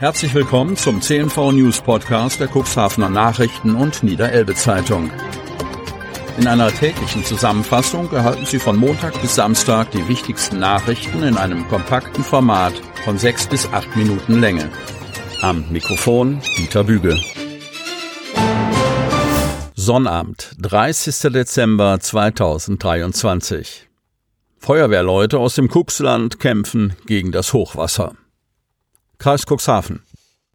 Herzlich willkommen zum CNV News Podcast der Cuxhavener Nachrichten und Niederelbe Zeitung. In einer täglichen Zusammenfassung erhalten Sie von Montag bis Samstag die wichtigsten Nachrichten in einem kompakten Format von sechs bis acht Minuten Länge. Am Mikrofon Dieter Büge. Sonnabend, 30. Dezember 2023. Feuerwehrleute aus dem Cuxland kämpfen gegen das Hochwasser. Kreis Cuxhaven.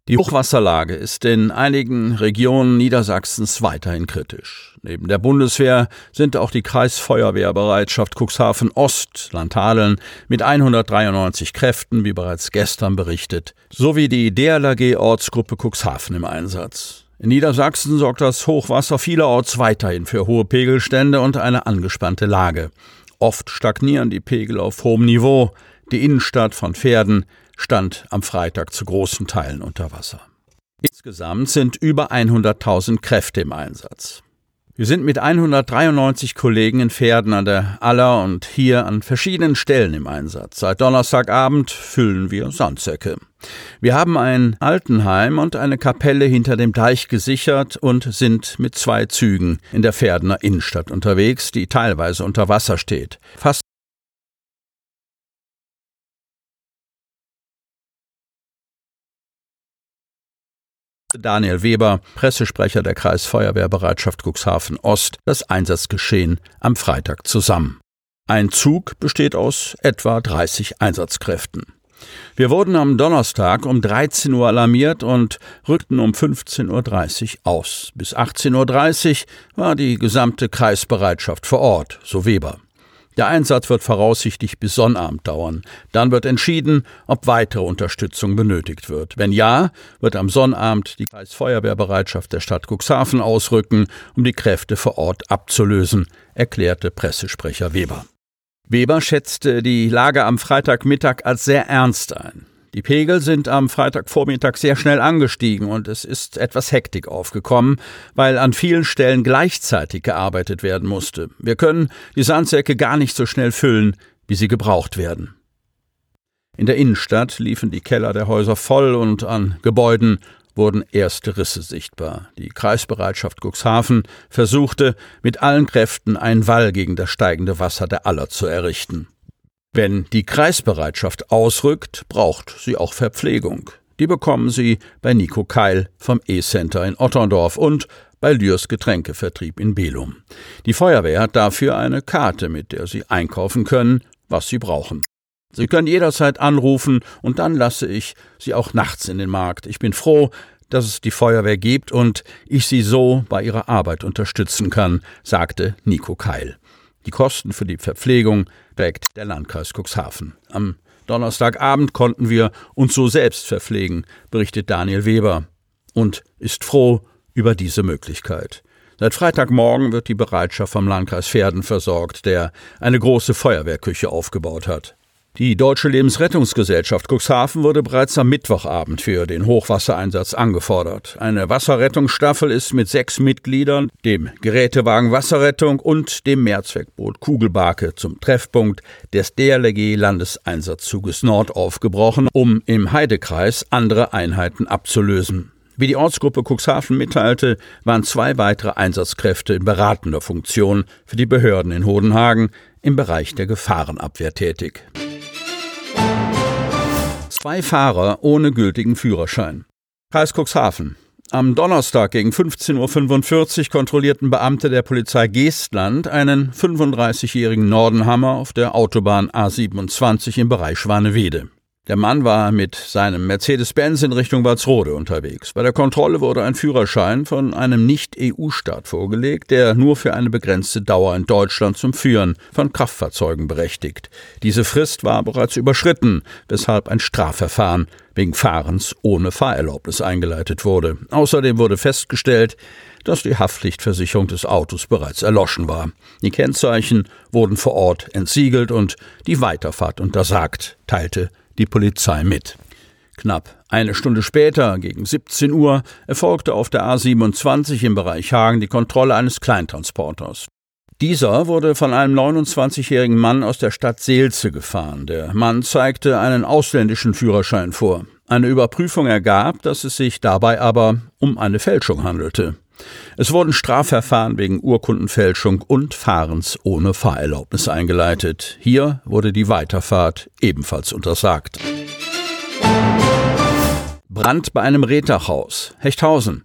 Die Hochwasserlage ist in einigen Regionen Niedersachsens weiterhin kritisch. Neben der Bundeswehr sind auch die Kreisfeuerwehrbereitschaft Cuxhaven Ost, Landhadeln, mit 193 Kräften, wie bereits gestern berichtet, sowie die DLRG Ortsgruppe Cuxhaven im Einsatz. In Niedersachsen sorgt das Hochwasser vielerorts weiterhin für hohe Pegelstände und eine angespannte Lage. Oft stagnieren die Pegel auf hohem Niveau. Die Innenstadt von Pferden stand am Freitag zu großen Teilen unter Wasser. Insgesamt sind über 100.000 Kräfte im Einsatz. Wir sind mit 193 Kollegen in Pferden an der Aller und hier an verschiedenen Stellen im Einsatz. Seit Donnerstagabend füllen wir Sandsäcke. Wir haben ein Altenheim und eine Kapelle hinter dem Deich gesichert und sind mit zwei Zügen in der Pferdener Innenstadt unterwegs, die teilweise unter Wasser steht. Fast Daniel Weber, Pressesprecher der Kreisfeuerwehrbereitschaft Cuxhaven Ost, das Einsatzgeschehen am Freitag zusammen. Ein Zug besteht aus etwa 30 Einsatzkräften. Wir wurden am Donnerstag um 13 Uhr alarmiert und rückten um 15.30 Uhr aus. Bis 18.30 Uhr war die gesamte Kreisbereitschaft vor Ort, so Weber. Der Einsatz wird voraussichtlich bis Sonnabend dauern. Dann wird entschieden, ob weitere Unterstützung benötigt wird. Wenn ja, wird am Sonnabend die Kreisfeuerwehrbereitschaft der Stadt Cuxhaven ausrücken, um die Kräfte vor Ort abzulösen, erklärte Pressesprecher Weber. Weber schätzte die Lage am Freitagmittag als sehr ernst ein. Die Pegel sind am Freitagvormittag sehr schnell angestiegen und es ist etwas Hektik aufgekommen, weil an vielen Stellen gleichzeitig gearbeitet werden musste. Wir können die Sandsäcke gar nicht so schnell füllen, wie sie gebraucht werden. In der Innenstadt liefen die Keller der Häuser voll und an Gebäuden wurden erste Risse sichtbar. Die Kreisbereitschaft Cuxhaven versuchte mit allen Kräften einen Wall gegen das steigende Wasser der Aller zu errichten. Wenn die Kreisbereitschaft ausrückt, braucht sie auch Verpflegung. Die bekommen Sie bei Nico Keil vom E-Center in Otterndorf und bei Lürs Getränkevertrieb in Belum. Die Feuerwehr hat dafür eine Karte, mit der Sie einkaufen können, was Sie brauchen. Sie können jederzeit anrufen und dann lasse ich Sie auch nachts in den Markt. Ich bin froh, dass es die Feuerwehr gibt und ich Sie so bei Ihrer Arbeit unterstützen kann, sagte Nico Keil. Die Kosten für die Verpflegung trägt der Landkreis Cuxhaven. Am Donnerstagabend konnten wir uns so selbst verpflegen, berichtet Daniel Weber und ist froh über diese Möglichkeit. Seit Freitagmorgen wird die Bereitschaft vom Landkreis Pferden versorgt, der eine große Feuerwehrküche aufgebaut hat. Die Deutsche Lebensrettungsgesellschaft Cuxhaven wurde bereits am Mittwochabend für den Hochwassereinsatz angefordert. Eine Wasserrettungsstaffel ist mit sechs Mitgliedern, dem Gerätewagen Wasserrettung und dem Mehrzweckboot Kugelbarke zum Treffpunkt des DLRG Landeseinsatzzuges Nord aufgebrochen, um im Heidekreis andere Einheiten abzulösen. Wie die Ortsgruppe Cuxhaven mitteilte, waren zwei weitere Einsatzkräfte in beratender Funktion für die Behörden in Hodenhagen im Bereich der Gefahrenabwehr tätig. Zwei Fahrer ohne gültigen Führerschein. Kreis Cuxhaven. Am Donnerstag gegen 15.45 Uhr kontrollierten Beamte der Polizei Geestland einen 35-jährigen Nordenhammer auf der Autobahn A27 im Bereich Schwanewede. Der Mann war mit seinem Mercedes-Benz in Richtung Walsrode unterwegs. Bei der Kontrolle wurde ein Führerschein von einem Nicht-EU-Staat vorgelegt, der nur für eine begrenzte Dauer in Deutschland zum Führen von Kraftfahrzeugen berechtigt. Diese Frist war bereits überschritten, weshalb ein Strafverfahren wegen Fahrens ohne Fahrerlaubnis eingeleitet wurde. Außerdem wurde festgestellt, dass die Haftpflichtversicherung des Autos bereits erloschen war. Die Kennzeichen wurden vor Ort entsiegelt und die Weiterfahrt untersagt, teilte die Polizei mit. Knapp eine Stunde später, gegen 17 Uhr, erfolgte auf der A27 im Bereich Hagen die Kontrolle eines Kleintransporters. Dieser wurde von einem 29-jährigen Mann aus der Stadt Seelze gefahren. Der Mann zeigte einen ausländischen Führerschein vor. Eine Überprüfung ergab, dass es sich dabei aber um eine Fälschung handelte. Es wurden Strafverfahren wegen Urkundenfälschung und Fahrens ohne Fahrerlaubnis eingeleitet. Hier wurde die Weiterfahrt ebenfalls untersagt. Brand bei einem Rehtachhaus, Hechthausen.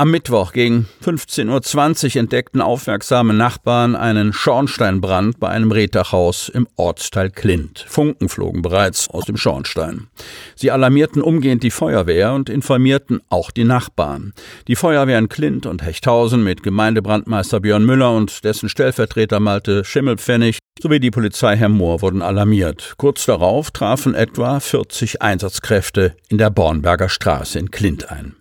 Am Mittwoch gegen 15.20 Uhr entdeckten aufmerksame Nachbarn einen Schornsteinbrand bei einem Reddachhaus im Ortsteil Klint. Funken flogen bereits aus dem Schornstein. Sie alarmierten umgehend die Feuerwehr und informierten auch die Nachbarn. Die Feuerwehr in Klint und Hechthausen mit Gemeindebrandmeister Björn Müller und dessen Stellvertreter Malte Schimmelpfennig sowie die Polizei Herr Mohr wurden alarmiert. Kurz darauf trafen etwa 40 Einsatzkräfte in der Bornberger Straße in Klint ein.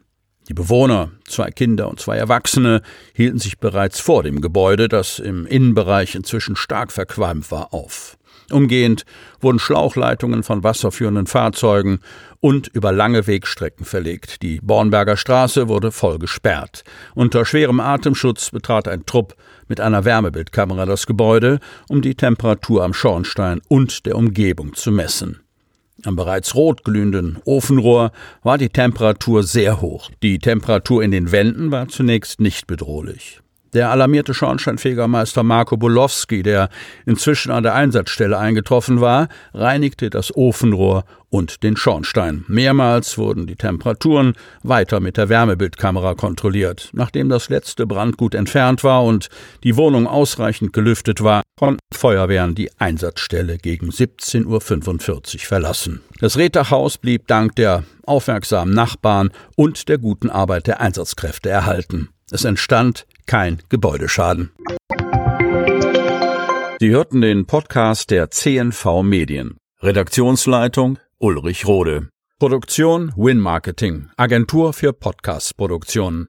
Die Bewohner, zwei Kinder und zwei Erwachsene, hielten sich bereits vor dem Gebäude, das im Innenbereich inzwischen stark verqualmt war, auf. Umgehend wurden Schlauchleitungen von wasserführenden Fahrzeugen und über lange Wegstrecken verlegt. Die Bornberger Straße wurde voll gesperrt. Unter schwerem Atemschutz betrat ein Trupp mit einer Wärmebildkamera das Gebäude, um die Temperatur am Schornstein und der Umgebung zu messen. Am bereits rot glühenden Ofenrohr war die Temperatur sehr hoch. Die Temperatur in den Wänden war zunächst nicht bedrohlich. Der alarmierte Schornsteinfegermeister Marco Bolowski, der inzwischen an der Einsatzstelle eingetroffen war, reinigte das Ofenrohr und den Schornstein. Mehrmals wurden die Temperaturen weiter mit der Wärmebildkamera kontrolliert. Nachdem das letzte Brandgut entfernt war und die Wohnung ausreichend gelüftet war, konnten Feuerwehren die Einsatzstelle gegen 17.45 Uhr verlassen. Das Rehtachhaus blieb dank der aufmerksamen Nachbarn und der guten Arbeit der Einsatzkräfte erhalten. Es entstand kein Gebäudeschaden. Sie hörten den Podcast der CNV Medien. Redaktionsleitung Ulrich Rode. Produktion Win Marketing, Agentur für Podcast-Produktionen.